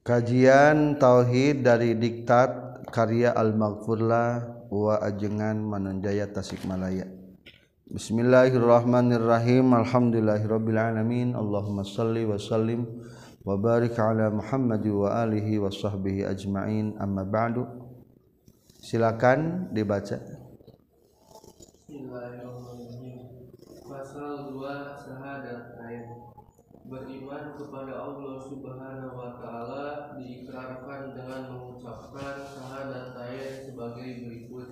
Kajian Tauhid dari Diktat karya Al-Maghfurlah wa ajengan Mananjaya Tasikmalaya. Bismillahirrahmanirrahim. Alhamdulillahirabbil alamin. Allahumma shalli wa sallim wa barik ala Muhammad wa alihi wa sahbihi ajmain. Amma ba'du. Silakan dibaca. Bismillahirrahmanirrahim. Pasal 2 syahadat ayat beriman kepada Allah Subhanahu wa taala diikrarkan dengan mengucapkan syahadat sebagai berikut.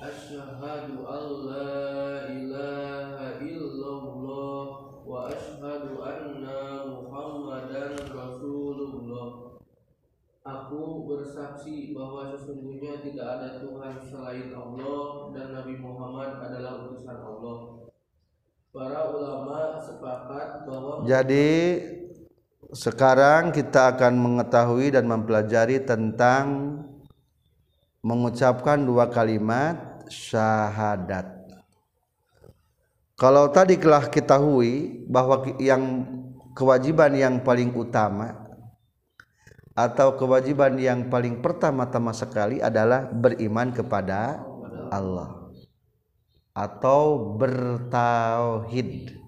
Asyhadu alla ilaha illallah wa asyhadu anna Muhammadan Rasulullah. Aku bersaksi bahwa sesungguhnya tidak ada Tuhan selain Allah dan Nabi Muhammad adalah utusan Allah. Para ulama sepakat bahwa Jadi sekarang kita akan mengetahui dan mempelajari tentang mengucapkan dua kalimat syahadat. Kalau tadi telah ketahui bahwa yang kewajiban yang paling utama atau kewajiban yang paling pertama-tama sekali adalah beriman kepada Allah atau bertauhid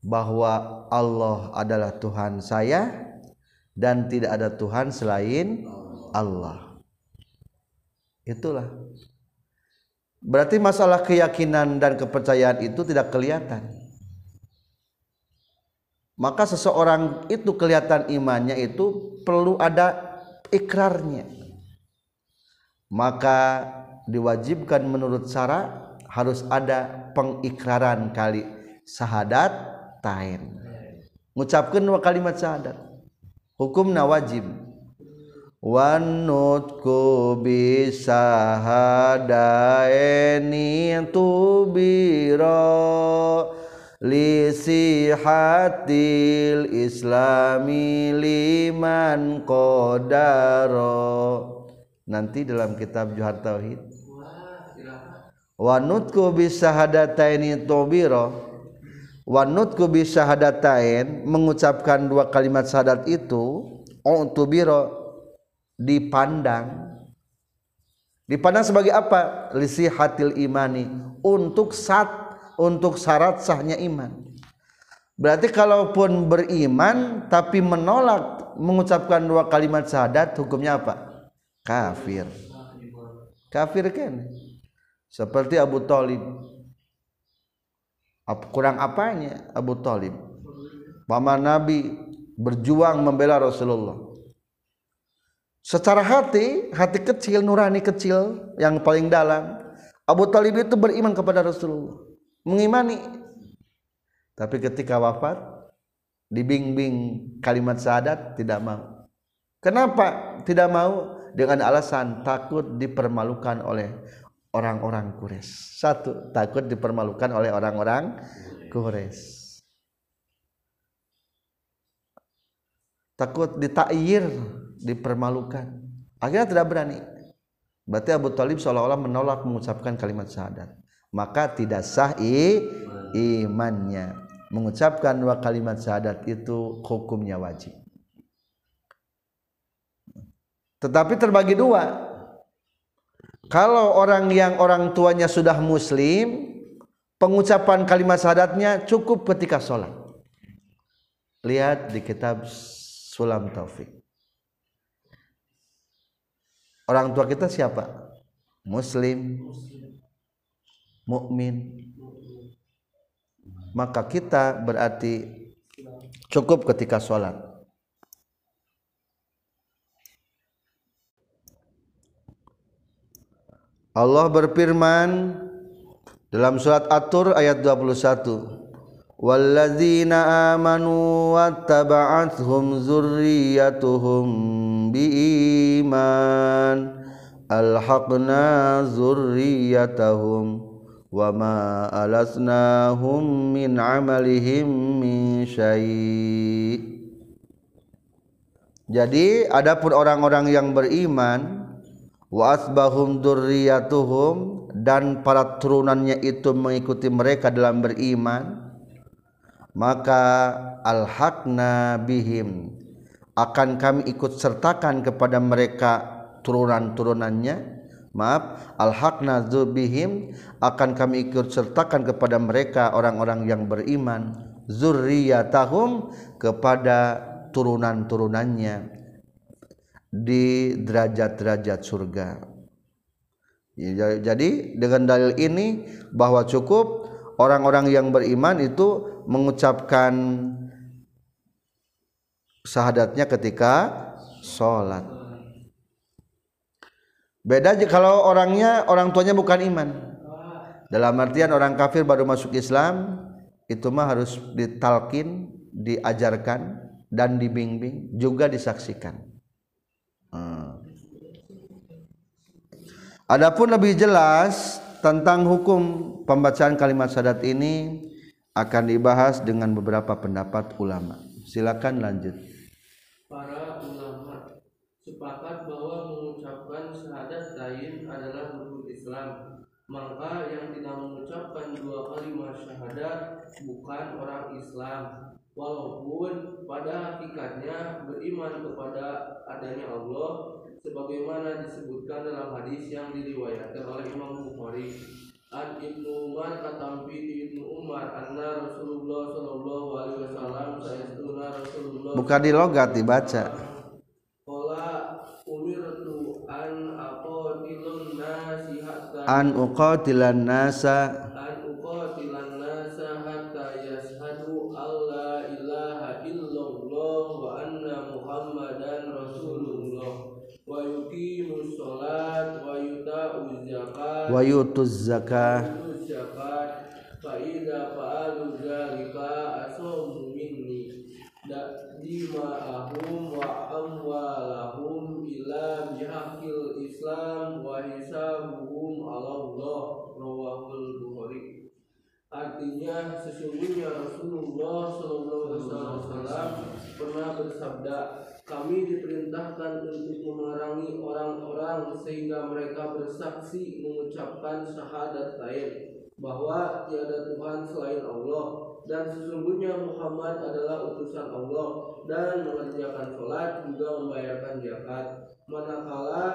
bahwa Allah adalah Tuhan saya dan tidak ada Tuhan selain Allah. Itulah. Berarti masalah keyakinan dan kepercayaan itu tidak kelihatan. Maka seseorang itu kelihatan imannya itu perlu ada ikrarnya. Maka diwajibkan menurut syara harus ada pengikraran kali syahadat tain mengucapkan dua kalimat syahadat. Hukumna wajib. Wanutku bisa hadaeni tubiro lisi hatil islami liman kodaro nanti dalam kitab Johar Tauhid. Wanutku bisa hadataini tobiro wanutku bisa hadatain mengucapkan dua kalimat syahadat itu oh tubiro dipandang. Dipandang sebagai apa? Lisi hatil imani untuk sat untuk syarat sahnya iman. Berarti kalaupun beriman tapi menolak mengucapkan dua kalimat syahadat hukumnya apa? Kafir. Kafir kan? Seperti Abu Talib kurang apanya Abu Talib? Paman Nabi berjuang membela Rasulullah. Secara hati hati kecil nurani kecil yang paling dalam Abu Talib itu beriman kepada Rasulullah. Mengimani. Tapi ketika wafat dibimbing kalimat syahadat tidak mau. Kenapa tidak mau? Dengan alasan takut dipermalukan oleh orang-orang Quraisy. Satu, takut dipermalukan oleh orang-orang Quraisy. Takut ditakyir, dipermalukan. Akhirnya tidak berani. Berarti Abu Talib seolah-olah menolak mengucapkan kalimat syahadat. Maka tidak sah imannya. Mengucapkan dua kalimat syahadat itu hukumnya wajib. Tetapi terbagi dua kalau orang yang orang tuanya sudah muslim, pengucapan kalimat syahadatnya cukup ketika sholat. Lihat di kitab Sulam Taufik. Orang tua kita siapa? Muslim, mukmin. Maka kita berarti cukup ketika sholat. Allah berfirman dalam surat At-Tur ayat 21 Walladzina amanu wattaba'athum zurriyatuhum biiman alhaqna zurriyatahum wama alasnahum min amalihim min syai' Jadi adapun orang-orang yang beriman waasbahum dzurriyyatuhum dan para turunannya itu mengikuti mereka dalam beriman maka alhaqna bihim akan kami ikut sertakan kepada mereka turunan-turunannya. Maaf al-haqna dzubihim akan kami ikut sertakan kepada mereka orang-orang yang beriman zurriyatahum kepada turunan-turunannya di derajat-derajat surga Ya, jadi dengan dalil ini bahwa cukup orang-orang yang beriman itu mengucapkan syahadatnya ketika sholat. Beda aja kalau orangnya orang tuanya bukan iman. Dalam artian orang kafir baru masuk Islam itu mah harus ditalkin, diajarkan dan dibimbing juga disaksikan. Adapun lebih jelas tentang hukum pembacaan kalimat syahadat ini akan dibahas dengan beberapa pendapat ulama. Silakan lanjut. Para ulama sepakat bahwa mengucapkan syahadat lain adalah rukun Islam. Maka yang tidak mengucapkan dua kalimat syahadat bukan orang Islam. Walaupun pada hakikatnya beriman kepada adanya Allah sebagaimana disebutkan dalam hadis yang diriwayatkan oleh Imam Bukhari an Ibnu Umar katampi di Ibnu Umar anna Rasulullah sallallahu alaihi wasallam sayastuna Rasulullah Bukan di logat dibaca. Qala umirtu an aqatilun nasi hatta An uqatilan nasa wayutu zakah mengucapkan syahadat lain bahwa tiada Tuhan selain Allah dan sesungguhnya Muhammad adalah utusan Allah dan mengerjakan sholat juga membayarkan zakat. Manakala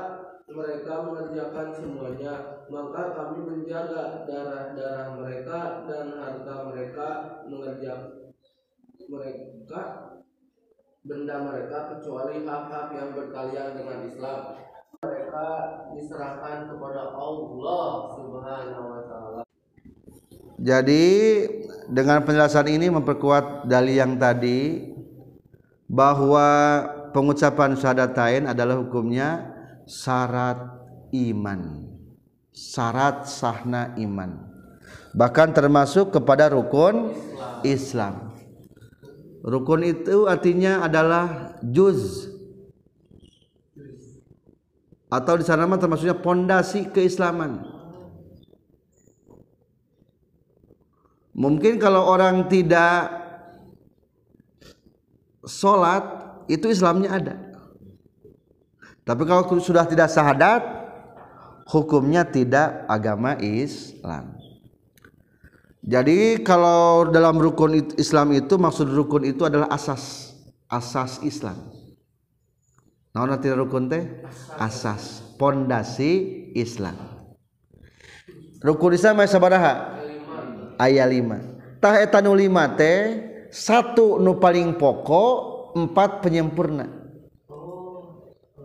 mereka mengerjakan semuanya maka kami menjaga darah-darah mereka dan harta mereka mengerjakan mereka benda mereka kecuali hak-hak yang berkalian dengan Islam diserahkan kepada Allah Subhanahu wa taala Jadi dengan penjelasan ini memperkuat dalil yang tadi bahwa pengucapan syahadatain adalah hukumnya syarat iman. Syarat sahna iman. Bahkan termasuk kepada rukun Islam. Rukun itu artinya adalah juz atau di sana mah termasuknya pondasi keislaman. Mungkin kalau orang tidak sholat itu Islamnya ada. Tapi kalau sudah tidak syahadat, hukumnya tidak agama Islam. Jadi kalau dalam rukun Islam itu maksud rukun itu adalah asas, asas Islam. Nah, nanti rukun teh asas, pondasi Islam. Rukun Islam aya sabaraha? Ayat 5. Tah eta nu 5 teh satu nu paling pokok, empat penyempurna.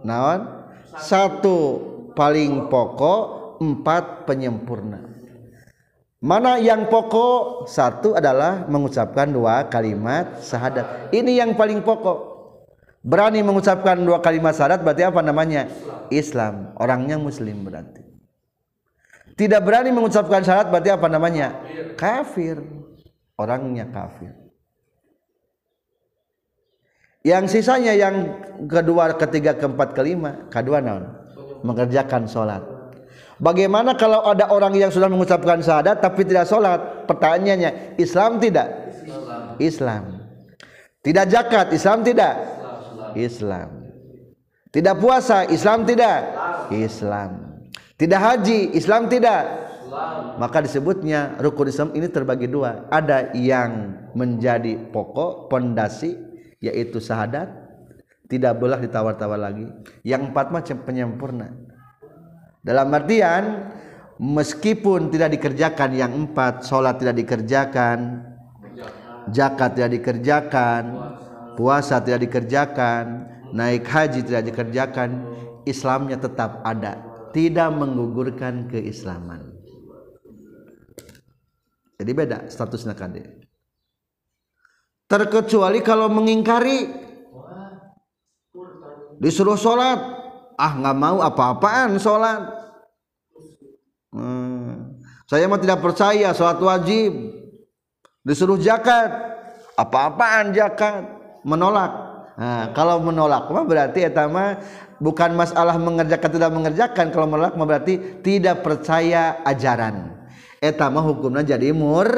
Naon? Satu paling pokok, empat penyempurna. Mana yang pokok? Satu adalah mengucapkan dua kalimat syahadat. Ini yang paling pokok. Berani mengucapkan dua kalimat syahadat berarti apa namanya? Islam. Orangnya muslim berarti. Tidak berani mengucapkan syahadat berarti apa namanya? Kafir. Orangnya kafir. Yang sisanya yang kedua, ketiga, keempat, kelima, kedua naon? Mengerjakan sholat. Bagaimana kalau ada orang yang sudah mengucapkan syahadat tapi tidak sholat? Pertanyaannya, Islam tidak? Islam. Tidak zakat, Islam tidak? Islam. Tidak puasa, Islam tidak? Islam. Tidak haji, Islam tidak? Maka disebutnya rukun Islam ini terbagi dua. Ada yang menjadi pokok, pondasi, yaitu syahadat. tidak boleh ditawar-tawar lagi yang empat macam penyempurna dalam artian meskipun tidak dikerjakan yang empat sholat tidak dikerjakan zakat tidak dikerjakan puasa tidak dikerjakan naik haji tidak dikerjakan Islamnya tetap ada tidak menggugurkan keislaman. Jadi beda statusnya kade terkecuali kalau mengingkari. Disuruh sholat. Ah nggak mau apa-apaan sholat. Hmm. saya mah tidak percaya sholat wajib. Disuruh zakat. Apa-apaan zakat menolak. Nah, kalau menolak mah berarti etama bukan masalah mengerjakan tidak mengerjakan. Kalau menolak mah berarti tidak percaya ajaran. Etama hukumnya jadi mur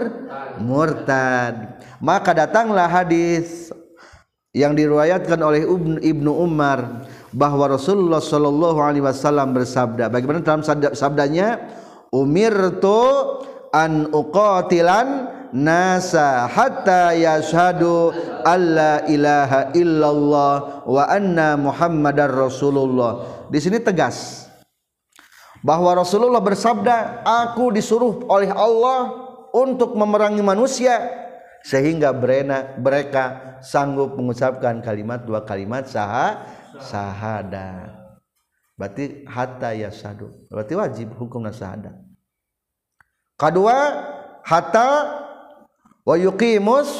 murtad. Maka datanglah hadis yang diriwayatkan oleh Ibnu Umar bahwa Rasulullah Shallallahu alaihi wasallam bersabda. Bagaimana dalam sabdanya? Umirtu an uqatilan nasa hatta yashhadu alla ilaha illallah wa anna muhammadar rasulullah. Di sini tegas bahwa Rasulullah bersabda aku disuruh oleh Allah untuk memerangi manusia sehingga mereka sanggup mengucapkan kalimat dua kalimat sah sahada. Berarti hatta yasadu berarti wajib hukum sahada. Kedua hatta wa yuqimus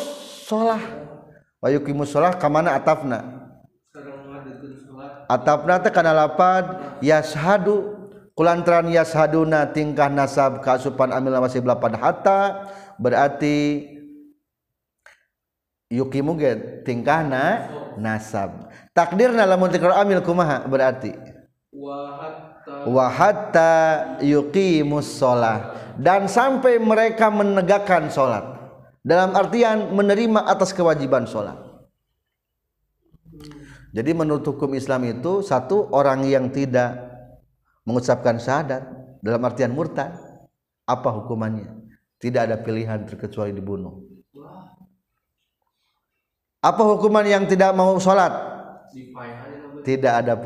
sholah. Wa yuqimus sholah kamana atafna? Atafna teh kana lapad? Yashadu. Kulantaran yashaduna tingkah nasab kasupan amil masih belapan hatta berarti yukimu ge tingkahna nasab. Takdirna lamun tikrar amil kumaha? Berarti wa hatta yuqimus shalah dan sampai mereka menegakkan salat dalam artian menerima atas kewajiban salat jadi menurut hukum Islam itu satu orang yang tidak mengucapkan syahadat dalam artian murtad apa hukumannya? Tidak ada pilihan terkecuali dibunuh. Apa hukuman yang tidak mau sholat? Tidak ada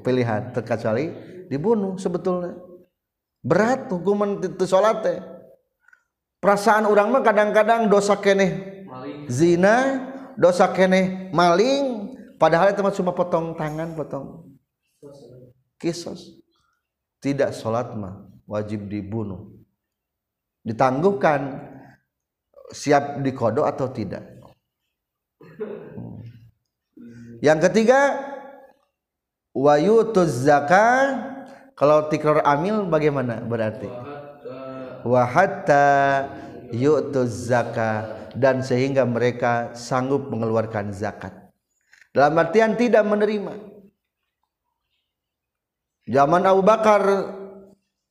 pilihan terkecuali dibunuh sebetulnya. Berat hukuman itu sholat teh perasaan orang mah kadang-kadang dosa keneh. Zina dosa keneh. Maling padahal itu cuma potong tangan potong kisos. Tidak sholat mah wajib dibunuh. Ditangguhkan siap dikodok atau tidak. Yang ketiga wayutuz zakat kalau tikrar amil bagaimana berarti wa hatta yu'tuz zakat dan sehingga mereka sanggup mengeluarkan zakat. Dalam artian tidak menerima. Zaman Abu Bakar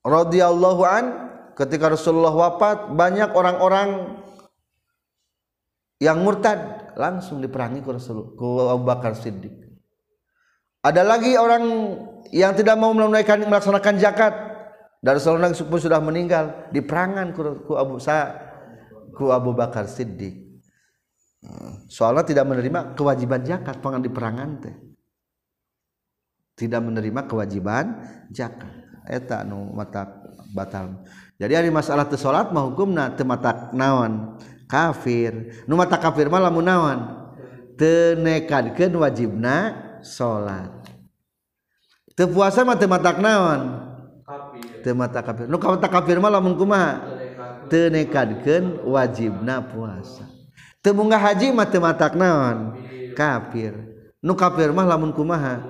radhiyallahu an ketika Rasulullah wafat banyak orang-orang yang murtad langsung diperangi ku Rasul ku Abu Bakar Siddiq. Ada lagi orang yang tidak mau melaksanakan zakat dan Rasulullah pun sudah meninggal di perangan ku, ku Abu Sa ku Abu Bakar Siddiq. Hmm, soalnya tidak menerima kewajiban zakat pangan di perangan teh. Tidak menerima kewajiban zakat. Eta anu mata batal. Jadi hari masalah teu salat mah hukumna teu mata naon? Kafir. Nu mata kafir mah lamun naon? Teu nekadkeun wajibna salat. Teu puasa mah teu mata naon? mata kafir nu kawata kafir mah lamun kumaha teu wajibna puasa. Teu munggah haji mah teu matak naon kafir. Nu kafir mah lamun kumaha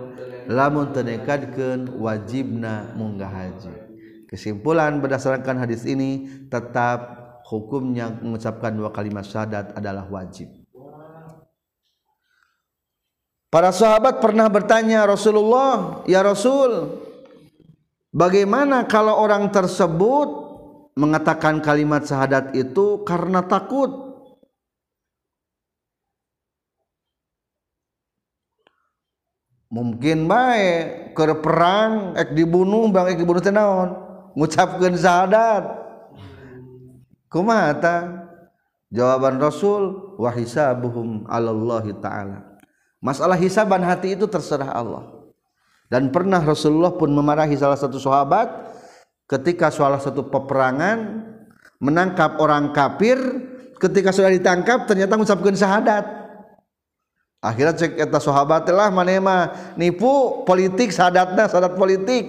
lamun tenekadkeun wajibna munggah haji. Kesimpulan berdasarkan hadis ini tetap hukumnya mengucapkan dua kalimat syahadat adalah wajib. Para sahabat pernah bertanya Rasulullah, ya Rasul, bagaimana kalau orang tersebut mengatakan kalimat syahadat itu karena takut?" Mungkin baik ke perang ek dibunuh bang ek dibunuh tenaon ngucapkeun syahadat. Kumata. Jawaban Rasul wa hisabuhum 'alallahi ta'ala. Masalah hisaban hati itu terserah Allah dan pernah Rasulullah pun memarahi salah satu sahabat ketika salah satu peperangan menangkap orang kafir. Ketika sudah ditangkap ternyata mengucapkan syahadat. Akhirnya cek eta sahabat lah mana mah nipu politik syahadatnya syahadat politik.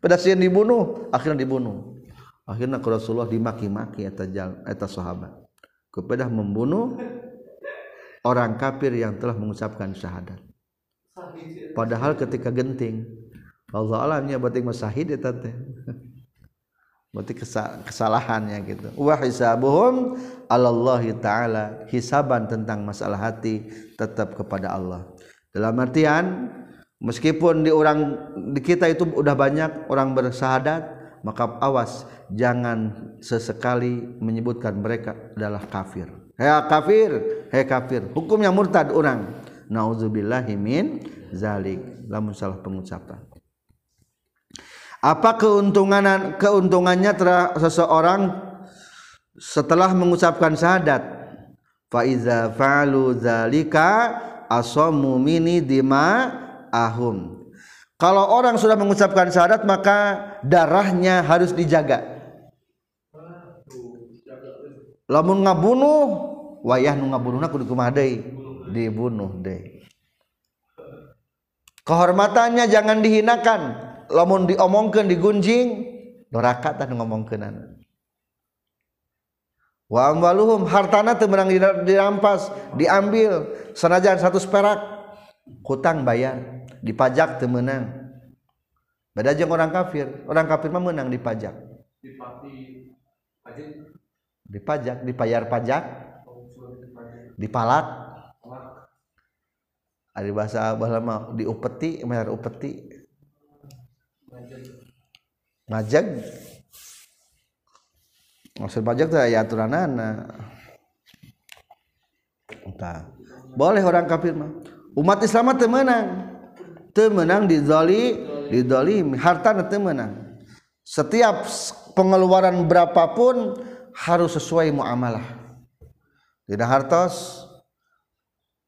Pada siang dibunuh akhirnya dibunuh. Akhirnya ke Rasulullah dimaki-maki eta eta sahabat. Kepada membunuh orang kafir yang telah mengucapkan syahadat padahal ketika genting Allah alamnya berarti masahid eta teh berarti kesalahannya gitu. Wa hisabuhum Allah taala. Hisaban tentang masalah hati tetap kepada Allah. Dalam artian meskipun di orang di kita itu udah banyak orang bersahadat maka awas jangan sesekali menyebutkan mereka adalah kafir. Hei kafir hei kafir. Hukumnya murtad orang. Nauzubillahi min zalik. Lamun salah pengucapan. Apa keuntungan keuntungannya terhadap seseorang setelah mengucapkan syahadat? Fa iza fa'alu zalika asamu mini dima ahum. Kalau orang sudah mengucapkan syahadat maka darahnya harus dijaga. Lamun ngabunuh wayah nu ngabunuhna kudu kumaha deui dibunuh deui kehormatannya jangan dihinakan. Lamun diomongkan digunjing doraka tah ngomongkeun wa amwaluhum hartana teu menang dirampas diambil. Sanajan satu perak hutang bayar dipajak teu menang. Beda jeung orang kafir. Orang kafir mah menang dipajak. Dipajak dipayar pajak. Dipalak ada bahasa bahasa diupeti mayar upeti. Majag maksud pajak itu ya aturan Entah. boleh orang kafir mah. Umat Islam temenang temenang di zoli di dolim harta temenang setiap pengeluaran berapapun harus sesuai muamalah. Tidak hartos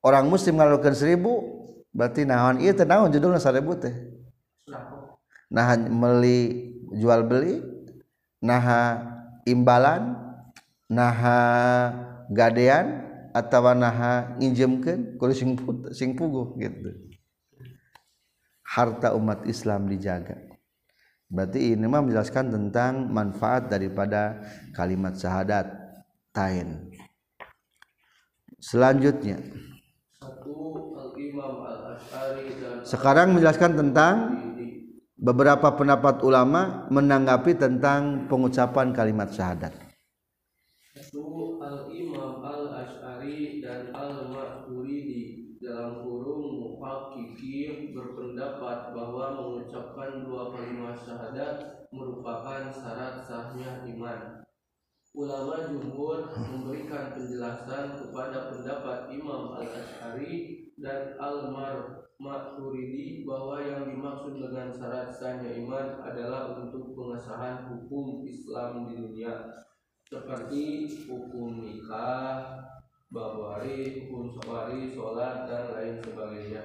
orang muslim mengeluarkan seribu berarti naon? Iya tenawan judulnya seribu teh? Nah meli jual beli naha imbalan naha gadean atau naha nginjemkeun kudu sing sing puguh gitu. Harta umat Islam dijaga. Berarti ini mah menjelaskan tentang manfaat daripada kalimat syahadat tain. Selanjutnya sekarang menjelaskan tentang beberapa pendapat ulama menanggapi tentang pengucapan kalimat syahadat. Al-Imam Al-Ash'ari dan Al-Maturidi dalam kurung Muhaqqiqin berpendapat bahwa mengucapkan dua kalimat syahadat merupakan syarat sahnya iman. Ulama jumhur memberikan penjelasan kepada pendapat Imam Al-Ash'ari dan Al-Mar Maturidi bahwa yang dimaksud dengan syarat sahnya iman adalah untuk pengesahan hukum Islam di dunia seperti hukum nikah, babari, hukum safari, sholat dan lain sebagainya.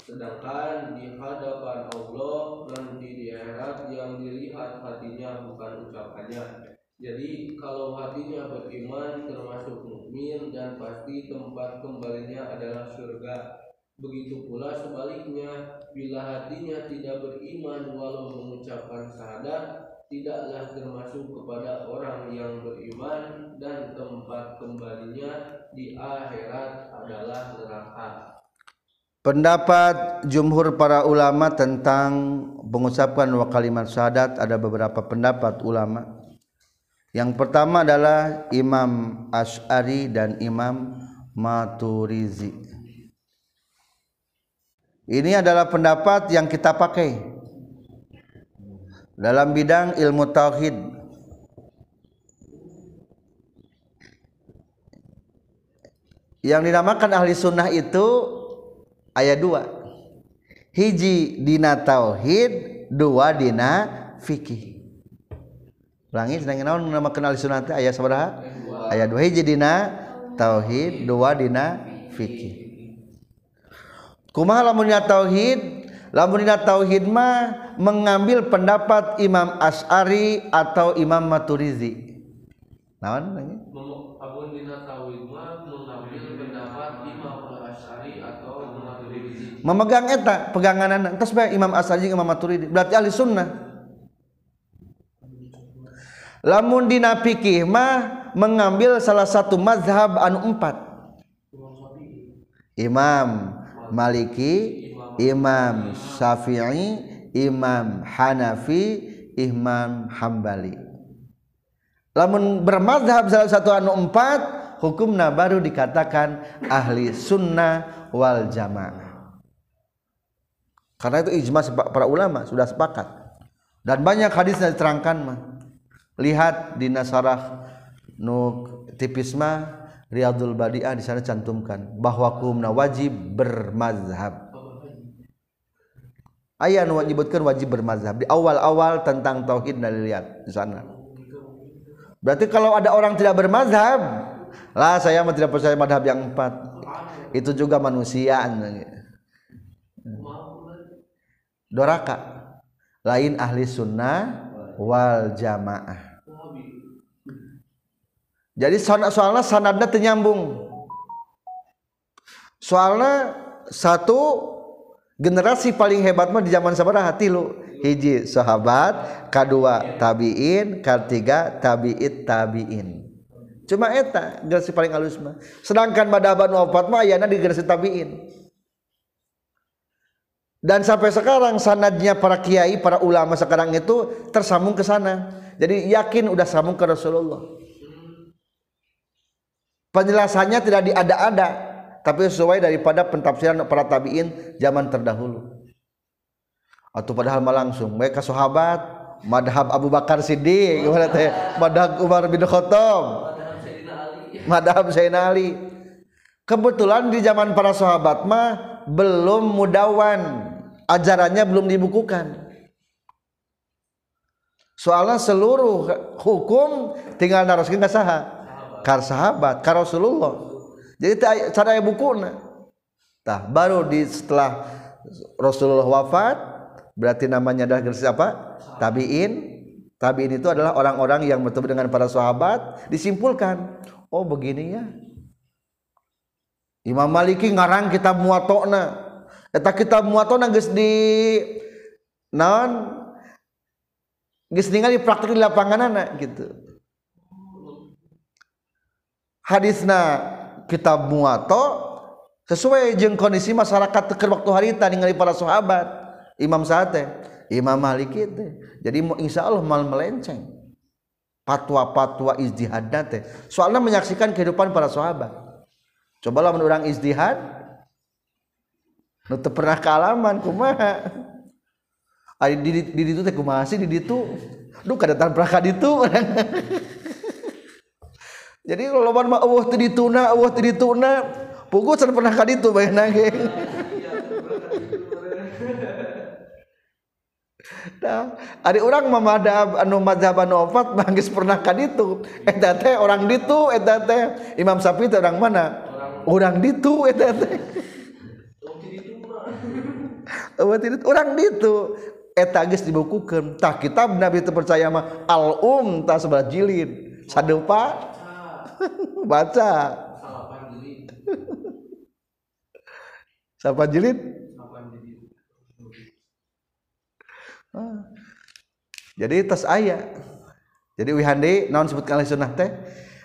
Sedangkan di hadapan Allah nanti di akhirat yang dilihat hatinya bukan ucapannya. Jadi kalau hatinya beriman termasuk mukmin dan pasti tempat kembalinya adalah surga. Begitu pula sebaliknya, bila hatinya tidak beriman walau mengucapkan syahadat, tidaklah termasuk kepada orang yang beriman dan tempat kembalinya di akhirat adalah neraka. Pendapat jumhur para ulama tentang mengucapkan dua kalimat syahadat ada beberapa pendapat ulama. Yang pertama adalah Imam Ash'ari dan Imam Maturizi. Ini adalah pendapat yang kita pakai dalam bidang ilmu tauhid. Yang dinamakan ahli sunnah itu ayat dua. Hiji dina tauhid, dua dina fikih. Ulangi, sedang naon nama ahli sunnah ayat sabaraha? Ayat dua hiji dina tauhid, dua dina fikih. Kumaha lamunnya tauhid? Lamunnya tauhid mah mengambil pendapat Imam Asy'ari atau Imam Maturizi naon Abun dina tauhid mah mengambil pendapat Imam Asy'ari atau Maturidi. memegang eta peganganan terus bae Imam Asy'ari Imam Maturidi. Berarti ahli sunnah lamun dina fikih mah mengambil salah satu mazhab anu empat. Imam Maliki Imam Syafi'i Imam Hanafi Imam Hambali. Lamun bermazhab salah satu anu empat hukumna baru dikatakan ahli sunnah wal jamaah. Karena itu ijma para ulama sudah sepakat. Dan banyak hadis yang diterangkan mah lihat di nasarah nu tipis mah Riyadul Badiah di sana cantumkan bahwa kumna wajib bermazhab Ayah nu menyebutkan wajib bermazhab di awal-awal tentang tauhid dan lihat di sana. Berarti kalau ada orang tidak bermazhab, lah saya tidak percaya madhab yang empat. Itu juga manusia. Doraka, lain ahli sunnah wal jamaah. Jadi soalnya, soalnya sanadnya ternyambung. Soalnya satu generasi paling hebat mah di zaman sabaraha tilu hiji sahabat kedua tabiin ketiga tabiit tabiin. Cuma eta generasi paling halus mah. Sedangkan madhaban wafat mah ayana di generasi tabiin. Dan sampai sekarang sanadnya para kiai para ulama sekarang itu tersambung ke sana. Jadi yakin udah sambung ke Rasulullah penjelasannya tidak diada-ada tapi sesuai daripada pentafsiran para tabiin zaman terdahulu. Atau padahal mah langsung mereka sahabat madhab Abu Bakar Siddiq gimana teh? Madhab Umar bin Khattab. Madhab Sayyidina Ali. Kebetulan di zaman para sahabat mah belum mudawan. Ajarannya belum dibukukan. Soalnya seluruh hukum tinggal naraskeun ka saha kar sahabat kar Rasulullah. Jadi cara aya bukuna. Tah baru di setelah Rasulullah wafat berarti namanya adalah generasi apa? Tabiin. Tabiin itu adalah orang-orang yang bertemu dengan para sahabat disimpulkan. Oh begini ya. Imam Maliki ngarang kitab muatona eta kitab muatona geus di naon? Geus ningali praktek di lapanganana gitu haditsna kitab muwato sesuai jeung kondisi masyarakat teker waktu harita ningali para sahabat. Imam sate imam malik itu jadi insya Allah mal melenceng. Patwa-patwa izdihadna teh. Soalnya menyaksikan kehidupan para sahabat. Cobalah menurang izdihad nu pernah kealaman kumaha? Ari di ditu teh kumaha sih di ditu? Duh kadatan prakaditu jadi kalau mah eueuh teu dituna eueuh teu dituna puguh can pernah ka ditu bae nage Nah, ada orang mah madhab anu madhab anu opat geus pernah ka ditu. Eta teh orang ditu eta teh Imam Syafi'i teh orang mana? Orang ditu eta teh. Orang ditu. Eta geus dibukukeun. Tah kitab Nabi teu percaya mah al-um tah sebelah jilid. Sadeupa baca. Sapa jilid? salapan jilid? Jadi tas aya. Jadi wihandi naon sebutkan ahli sunnah teh?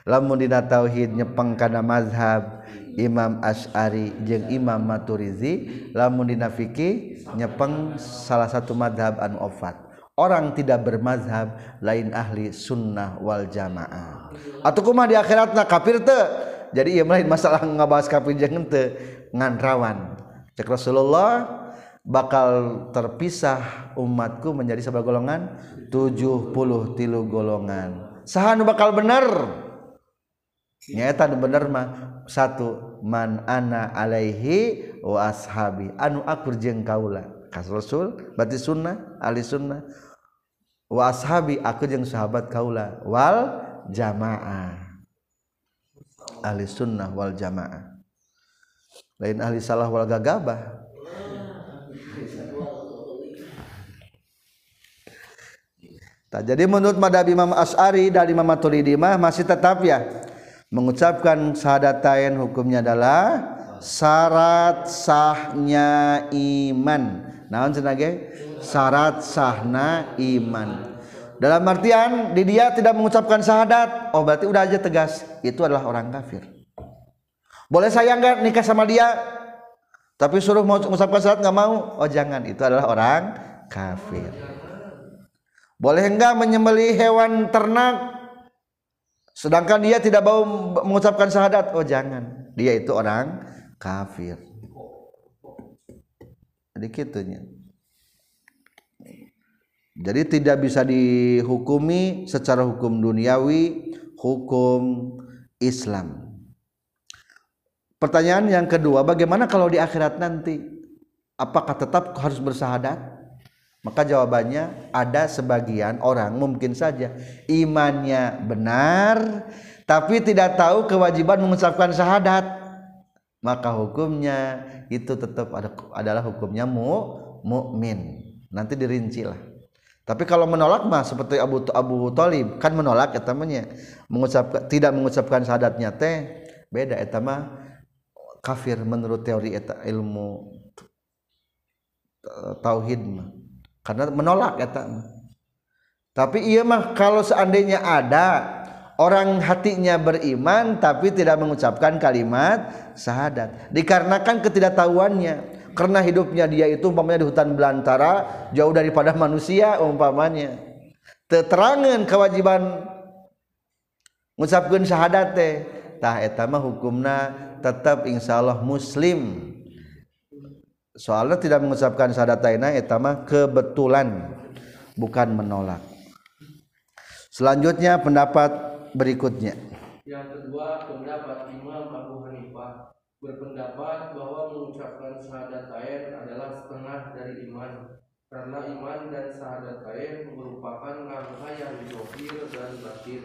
Lamun dina tauhid nyepeng kana mazhab Imam Asy'ari jeung Imam Maturizi lamun dina fikih nyepeng salah satu mazhab anu opat orang tidak bermazhab lain ahli sunnah wal jamaah atau ataukumah di akhirat na kafir te jadi ia lain masalah ngabahas kafir jangan te ngan rawan cek Rasulullah bakal terpisah umatku menjadi sebuah golongan 70 tilu golongan. Sahanu bakal bener? Nyata bener mah satu man ana alaihi wa ashabi. Anu akur jeung kaula. Kas rasul berarti sunnah ahli sunnah. Wa ashabi aku jeung sahabat kaula. Wal jamaah. Ahli sunnah wal jamaah. Lain ahli salah wal gagabah. Jadi menurut madhab Imam As'ari dari Imam Maturidi mah masih tetap ya. Mengucapkan syahadatain hukumnya adalah syarat sahnya iman. Naon cenah Syarat sahna iman. Dalam artian di dia tidak mengucapkan syahadat, oh berarti udah aja tegas itu adalah orang kafir. Boleh saya enggak nikah sama dia? Tapi suruh mau mengucapkan syahadat nggak mau? Oh jangan, itu adalah orang kafir. Boleh enggak menyembelih hewan ternak sedangkan dia tidak mau mengucapkan syahadat? Oh jangan. Dia itu orang kafir. Jadi kitunya. Jadi tidak bisa dihukumi secara hukum duniawi, hukum Islam. Pertanyaan yang kedua, bagaimana kalau di akhirat nanti? Apakah tetap harus bersahadat? Maka jawabannya ada sebagian orang mungkin saja imannya benar tapi tidak tahu kewajiban mengucapkan syahadat. Maka hukumnya itu tetap ada, adalah hukumnya mu mukmin. Nanti dirincilah. Tapi kalau menolak mah seperti Abu Abu Talib kan menolak ya temannya mengucapkan tidak mengucapkan syahadatnya teh beda eta mah kafir menurut teori eta ilmu tauhid mah. Karena menolak tak tapi iya mah kalau seandainya ada orang hatinya beriman tapi tidak mengucapkan kalimat syahadat. Dikarenakan ketidaktahuannya karena hidupnya dia itu umpamanya di hutan belantara jauh daripada manusia umpamanya. Teterangan kewajiban mengucapkan syahadat teh tah hukumna tetap insyaallah muslim. Soalnya tidak mengucapkan syahadataina eta mah kebetulan bukan menolak. Selanjutnya pendapat berikutnya. Yang kedua pendapat Imam Abu Hanifah berpendapat bahwa mengucapkan syahadatain adalah setengah dari iman. Karena iman dan syahadatain merupakan rangkaian zahir dan batin.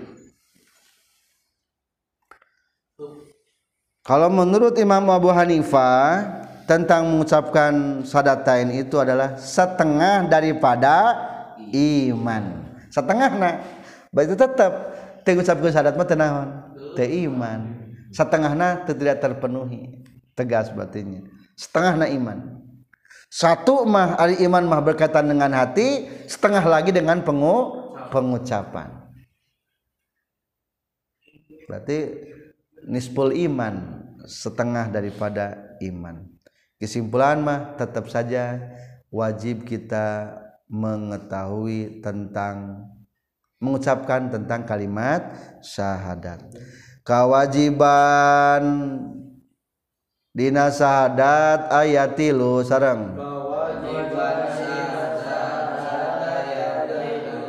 Kalau menurut Imam Abu Hanifah tentang mengucapkan sadatain itu adalah setengah daripada iman. Setengah nak. Berarti tetap mengucapkan sadat mah teh iman setengah na tidak terpenuhi. Tegas batinnya setengah na iman. Satu mah ari iman mah berkaitan dengan hati setengah lagi dengan pengu pengucapan. Berarti nisful iman setengah daripada iman. Kesimpulan mah tetap saja wajib kita mengetahui tentang mengucapkan tentang kalimat syahadat kewajiban Dina syahadat ayat tilu sarang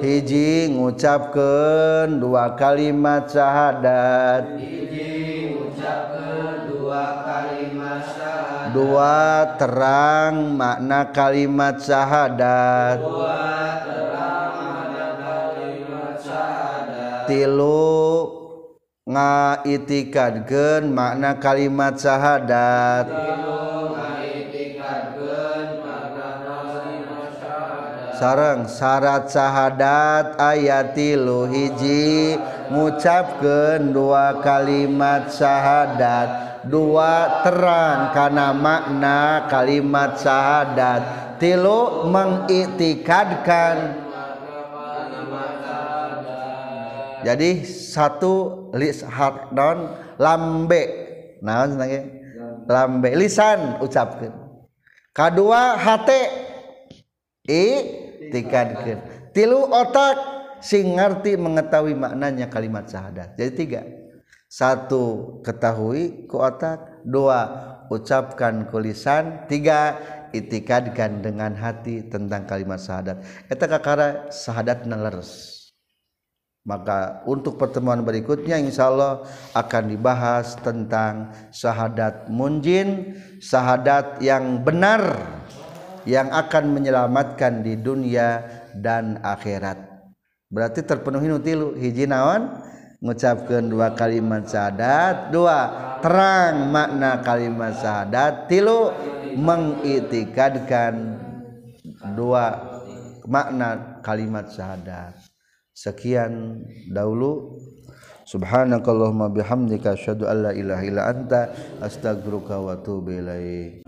hiji ngucapkan dua kalimat syahadat hiji ngucapkan dua kalimat syahadat dua terang makna kalimat syahadat dua terang makna kalimat syahadat tilu ngaitikadkeun makna kalimat syahadat. Sarang syarat syahadat ayat tilu hiji ngucapkeun dua kalimat syahadat dua terang karena makna kalimat syahadat. Tilu mengiktikadkan jadi satu don lambe. Nah lambe. Lisan ucapkan kedua hati iktikadkan tilu otak sing ngerti mengetahui maknanya kalimat syahadat. Jadi tiga. Satu ketahui ku otak. Dua ucapkan kulisan tiga itikadkan dengan hati tentang kalimat syahadat. Eta kakara syahadat naleres maka untuk pertemuan berikutnya insya Allah akan dibahas tentang syahadat munjin syahadat yang benar yang akan menyelamatkan di dunia dan akhirat. Berarti terpenuhi nutilu hiji naon? Mengucapkan dua kalimat syahadat dua terang makna kalimat syahadat tilu mengitikadkan dua makna kalimat syahadat sekian dahulu. Subhanakallahumma bihamdika asyhadu an la ilaha illa anta astaghfiruka wa atubu ilaik.